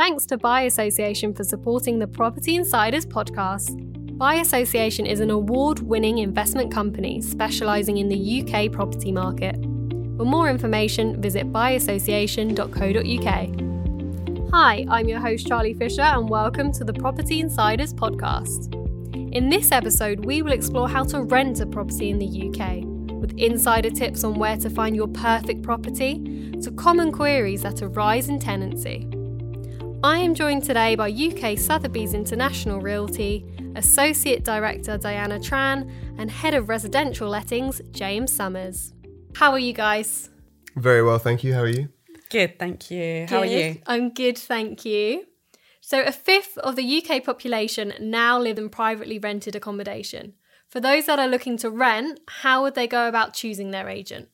Thanks to Buy Association for supporting the Property Insiders podcast. Buy Association is an award winning investment company specialising in the UK property market. For more information, visit buyassociation.co.uk. Hi, I'm your host, Charli Fisher, and welcome to the Property Insiders podcast. In this episode, we will explore how to rent a property in the UK, with insider tips on where to find your perfect property, to common queries that arise in tenancy. I am joined today by UK Sotheby's International Realty, Associate Director Diana Tran, and Head of Residential Lettings James Summers. How are you guys? Very well, thank you. How are you? Good, thank you. How are you? I'm good, thank you. So, a fifth of the UK population now live in privately rented accommodation. For those that are looking to rent, how would they go about choosing their agent?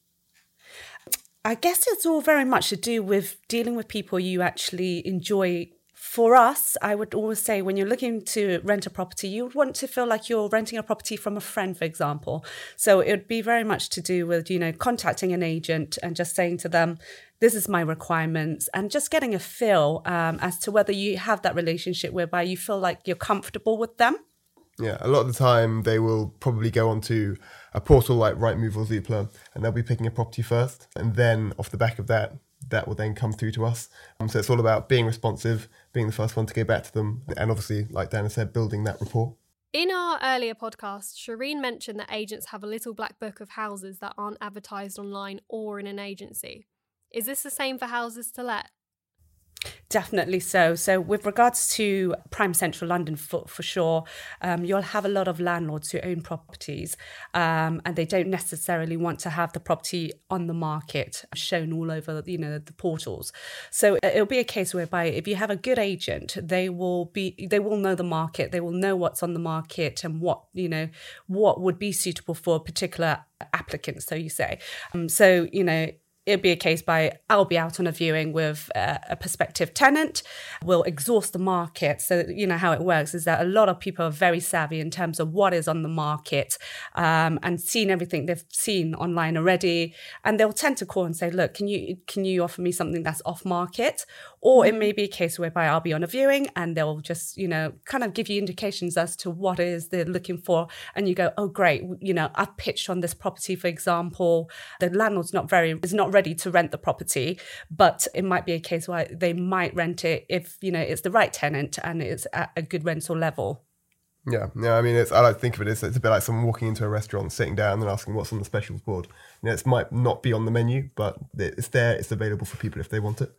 I guess it's all very much to do with dealing with people you actually enjoy. For us, I would always say when you're looking to rent a property, you would want to feel like you're renting a property from a friend, for example. So it would be very much to do with, you know, contacting an agent and just saying to them, this is my requirements, and just getting a feel um, as to whether you have that relationship whereby you feel like you're comfortable with them. Yeah, a lot of the time they will probably go onto a portal like Rightmove or Zoopla, and they'll be picking a property first, and then off the back of that, that will then come through to us. Um, so it's all about being responsive, being the first one to go back to them, and obviously, like Dana said, building that rapport. In our earlier podcast, Shireen mentioned that agents have a little black book of houses that aren't advertised online or in an agency. Is this the same for houses to let? Definitely so. So, with regards to prime central London, for, for sure, um, you'll have a lot of landlords who own properties um, and they don't necessarily want to have the property on the market shown all over, you know, the portals. So, it'll be a case whereby if you have a good agent, they will be, they will know the market, they will know what's on the market and what, you know, what would be suitable for a particular applicant, so you say. Um, so, you know, it'd be a case by I'll be out on a viewing with uh, a prospective tenant. We'll exhaust the market. So, you know, how it works is that a lot of people are very savvy in terms of what is on the market um, and seen everything they've seen online already. And they'll tend to call and say, look, can you, can you offer me something that's off market? Or it may be a case whereby I'll be on a viewing and they'll just, you know, kind of give you indications as to what is they're looking for. And you go, oh, great, you know, I've pitched on this property, for example. The landlord's not very, is not ready to rent the property, but it might be a case where they might rent it if, you know, it's the right tenant and it's at a good rental level. Yeah, yeah. I mean, it's I like to think of it as it's a bit like someone walking into a restaurant, sitting down, and asking what's on the specials board. You know, it might not be on the menu, but it's there. It's available for people if they want it.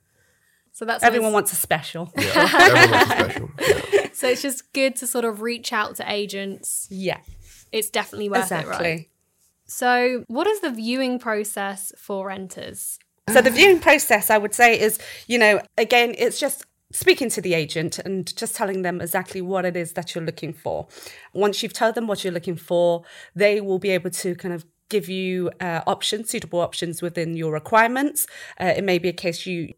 So that's Everyone wants a special. Yeah, everyone wants a special. Yeah. So it's just good to sort of reach out to agents. Yeah, It's definitely worth it, right? So, what is the viewing process for renters? So the viewing process, I would say, is you know, again, it's just speaking to the agent and just telling them exactly what it is that you're looking for. Once you've told them what you're looking for, they will be able to kind of give you uh, options, suitable options within your requirements. Uh, it may be a case you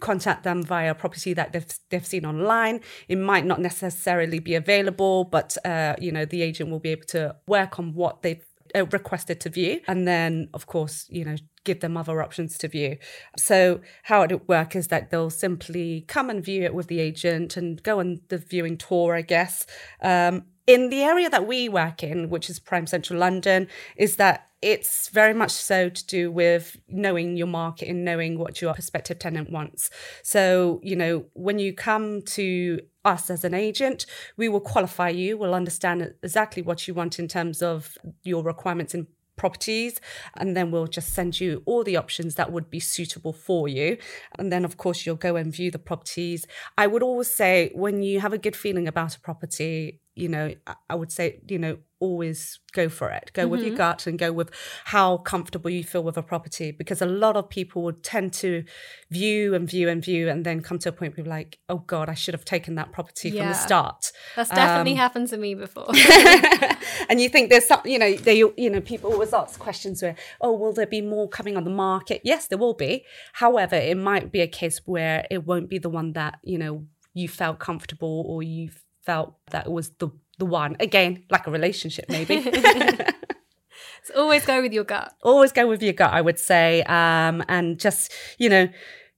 contact them via property that they've they've seen online. It might not necessarily be available, but uh, you know the agent will be able to work on what they've uh, requested to view, and then of course you know give them other options to view. So how it would work is that they'll simply come and view it with the agent and go on the viewing tour, I guess. Um, in the area that we work in, which is prime central London, is that it's very much so to do with knowing your market and knowing what your prospective tenant wants. So, you know, when you come to us as an agent, we will qualify you, we'll understand exactly what you want in terms of your requirements in properties and then we'll just send you all the options that would be suitable for you. And then of course you'll go and view the properties. I would always say when you have a good feeling about a property you know I- would say you know always go for it go with your gut and go with how comfortable you feel with a property because a lot of people would tend to view and view and view and then come to a point where you're like oh god i should have taken that property from the start That's definitely Um, happened to me before. and you think there's some, you know, they, you know, people always ask questions where, oh, will there be more coming on the market? Yes, there will be. However, it might be a case where it won't be the one that you know you felt comfortable or you felt that it was the the one. Again, like a relationship, maybe. so always go with your gut. always go with your gut, I would say, um, and just you know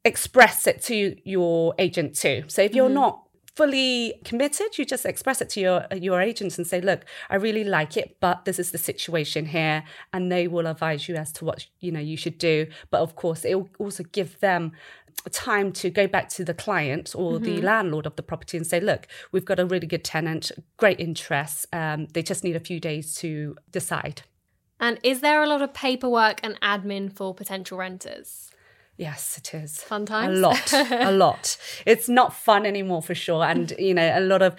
express it to your agent too. So if you're not fully committed you just express it to your your agents and say look i really like it but this is the situation here and they will advise you as to what you know you should do but of course it will also give them time to go back to the client or the landlord of the property and say look we've got a really good tenant great interest um, they just need a few days to decide And is there a lot of paperwork and admin for potential renters? Yes, it is. Fun times? A lot, a lot. It's not fun anymore for sure. And, you know, a lot of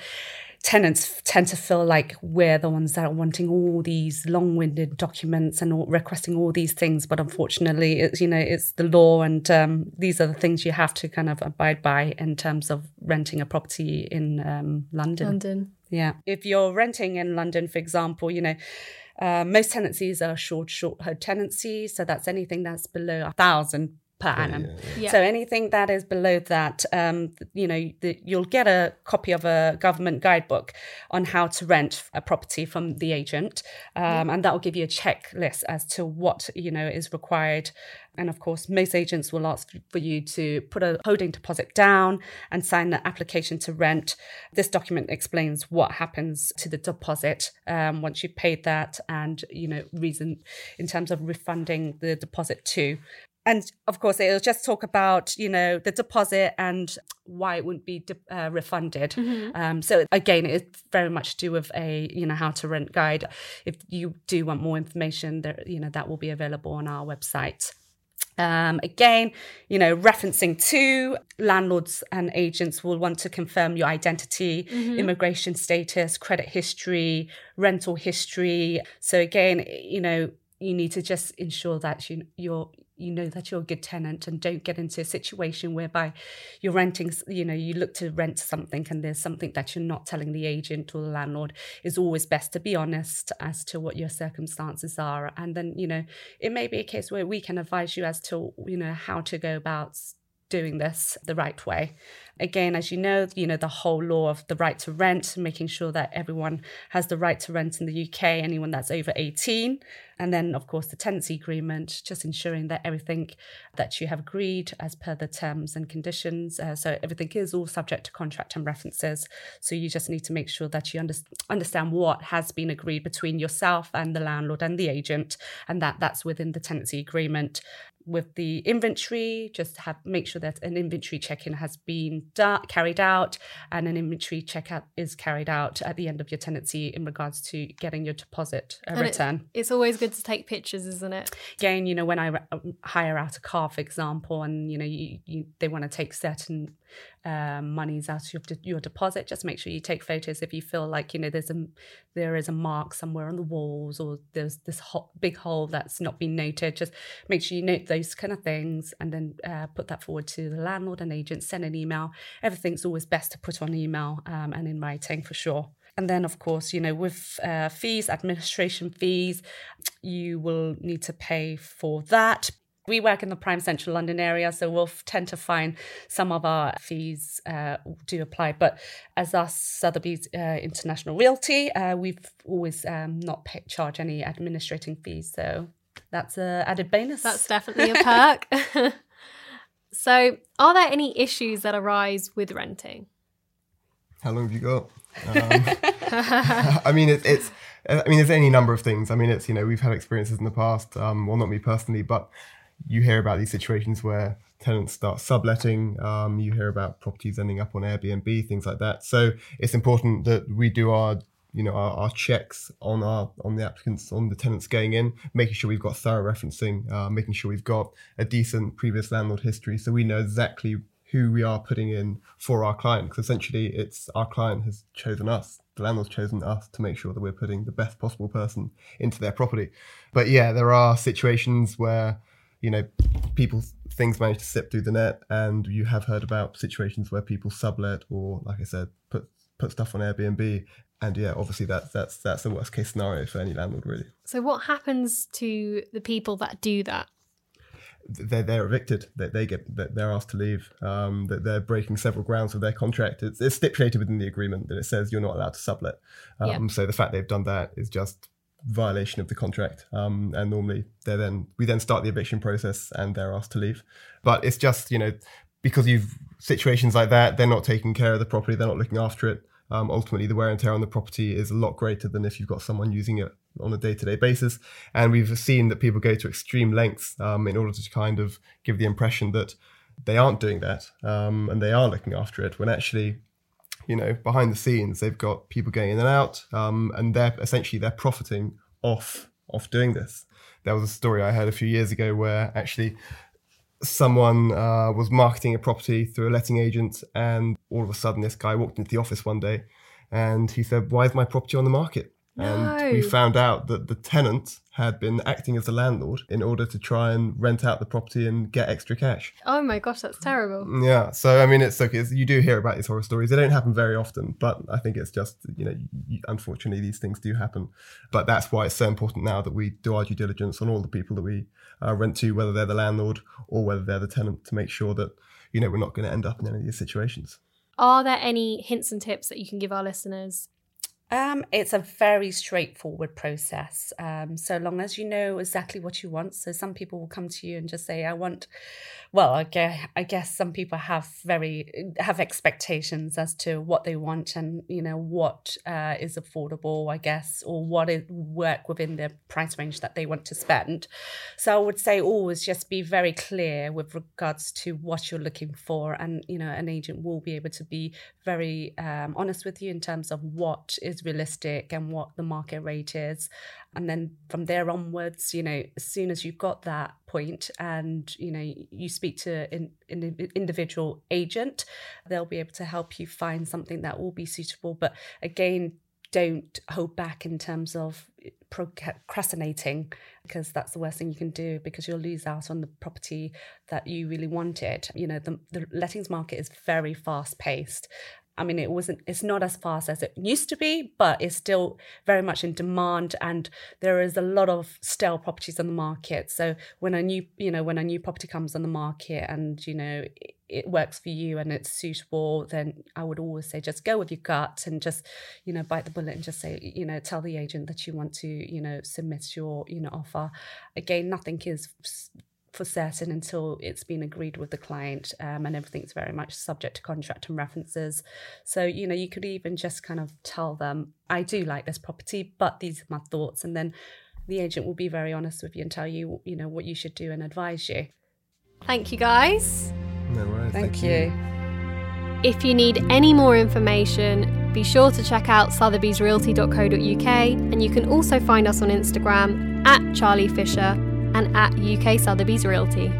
tenants tend to feel like we're the ones that are wanting all these long-winded documents and all, requesting all these things. But unfortunately, it's, you know, it's the law and um, these are the things you have to kind of abide by in terms of renting a property in um, London. London. Yeah. If you're renting in London, for example, you know, uh, most tenancies are short, short tenancies. So that's anything that's below a thousand per annum. yeah. So anything that is below that, um, you know, the, you'll get a copy of a government guidebook on how to rent a property from the agent, um, and that will give you a checklist as to what you know is required. And of course, most agents will ask for you to put a holding deposit down and sign the application to rent. This document explains what happens to the deposit um, once you've paid that, and you know, reason in terms of refunding the deposit too and of course it'll just talk about you know the deposit and why it wouldn't be de- uh, refunded. Um, so again it's very much to do with a you know how to rent guide. If you do want more information there you know that will be available on our website. Um, again, you know, referencing to landlords and agents will want to confirm your identity, immigration status, credit history, rental history. So again, you know, you need to just ensure that you you're you know that you're a good tenant and don't get into a situation whereby you're renting you know you look to rent something and there's something that you're not telling the agent or the landlord is always best to be honest as to what your circumstances are and then you know it may be a case where we can advise you as to you know how to go about doing this the right way. Again, as you know, you know the whole law of the right to rent, making sure that everyone has the right to rent in the UK, anyone that's over 18. And then, of course, the tenancy agreement, just ensuring that everything that you have agreed as per the terms and conditions. Uh, so everything is all subject to contract and references. So you just need to make sure that you under- understand what has been agreed between yourself and the landlord and the agent, and that that's within the tenancy agreement with the inventory just have make sure that an inventory check-in has been done, carried out and an inventory checkout is carried out at the end of your tenancy in regards to getting your deposit uh, it- return It's always good to take pictures, isn't it? again you know when i re- um, hire out a car for example and you know you, you they want to take certain um, monies out of your, deposit. Just make sure you take photos if you feel like you know there's a there is a mark somewhere on the walls or there's this ho- big hole that's not been noted. Just make sure you note those kind of things and then uh, put that forward to the landlord and agent. Send an email. Everything's always best to put on email um, and in writing for sure. And then, of course, you know, with uh, fees, administration fees, you will need to pay for that. We work in the prime central London area, so we'll tend to find some of our fees uh, do apply. But as us Sotheby's uh, International Realty, uh, we've always um, not pay, charge any administrating fees. So that's a added bonus. That's definitely a perk. so, are there any issues that arise with renting? How long have you got? Um, I mean, it's, it's. I mean, there's any number of things. I mean, it's you know we've had experiences in the past. Um, well, not me personally, but you hear about these situations where tenants start subletting. Um, you hear about properties ending up on Airbnb, things like that. So it's important that we do our you know our, our checks on our on the applicants on the tenants going in, making sure we've got thorough referencing, uh, making sure we've got a decent previous landlord history, so we know exactly who we are putting in for our client because essentially it's our client has chosen us the landlord's chosen us to make sure that we're putting the best possible person into their property but yeah there are situations where you know people things manage to slip through the net and you have heard about situations where people sublet or like i said put put stuff on airbnb and yeah obviously that's that's that's the worst case scenario for any landlord really So, what happens to the people that do that? they're, they're evicted. They, they get they're asked to leave. Um, that they're breaking several grounds of their contract. It's, it's stipulated within the agreement that it says you're not allowed to sublet. Um, Yeah. So the fact they've done that is just violation of the contract. Um, and normally they then we then start the eviction process and they're asked to leave. But it's just you know because you've situations like that, they're not taking care of the property, they're not looking after it. Um, ultimately, the wear and tear on the property is a lot greater than if you've got someone using it on a day-to-day basis. And we've seen that people go to extreme lengths um, in order to kind of give the impression that they aren't doing that um, and they are looking after it when actually you know behind the scenes they've got people going in and out um, and they're essentially they're profiting off off doing this. There was a story i heard a few years ago where actually someone uh, was marketing a property through a letting agent and all of a sudden this guy walked into the office one day and he said why is my property on the market and we found out that the tenant had been acting as a landlord in order to try and rent out the property and get extra cash. Oh my gosh, that's terrible. Yeah, so I mean, it's okay. It's, you do hear about these horror stories. They don't happen very often, but I think it's just you know, you, unfortunately, these things do happen. But that's why it's so important now that we do our due diligence on all the people that we uh, rent to, whether they're the landlord or whether they're the tenant, to make sure that you know we're not going to end up in any of these situations. Are there any hints and tips that you can give our listeners? Um, it's a very straightforward process. Um, so long as you know exactly what you want. So some people will come to you and just say, "I want." Well, I guess, I guess some people have very have expectations as to what they want and you know what uh, is affordable, I guess, or what is work within the price range that they want to spend. So I would say always just be very clear with regards to what you're looking for, and you know an agent will be able to be very um, honest with you in terms of what is realistic and what the market rate is, and then from there onwards, you know, as soon as you've got that point and you know you speak to an, an individual agent, they'll be able to help you find something that will be suitable. But again, don't hold back in terms of eh, procrastinating because that's the worst thing you can do because you'll lose out on the property that you really wanted. You know the, the lettings market is very fast paced I mean, it wasn't, it's not as fast as it used to be, but it's still very much in demand. And there is a lot of stale properties on the market. So when a new, you know, when a new property comes on the market and, you know, it, works for you and it's suitable, then I would always say just go with your gut and just, you know, bite the bullet and just say, you know, tell the agent that you want to, you know, submit your, you know, offer. Again, nothing is for certain until it's been agreed with the client um, and everything's very much subject to contract and references so you know you could even just kind of tell them i do like this property but these are my thoughts and then the agent will be very honest with you and tell you you know what you should do and advise you Thank you, guys. No worries. thank, you. If you need any more information, be sure to check out sotheby'srealty.co.uk and you can also find us on Instagram at Charli Fisher and at UK Sotheby's Realty.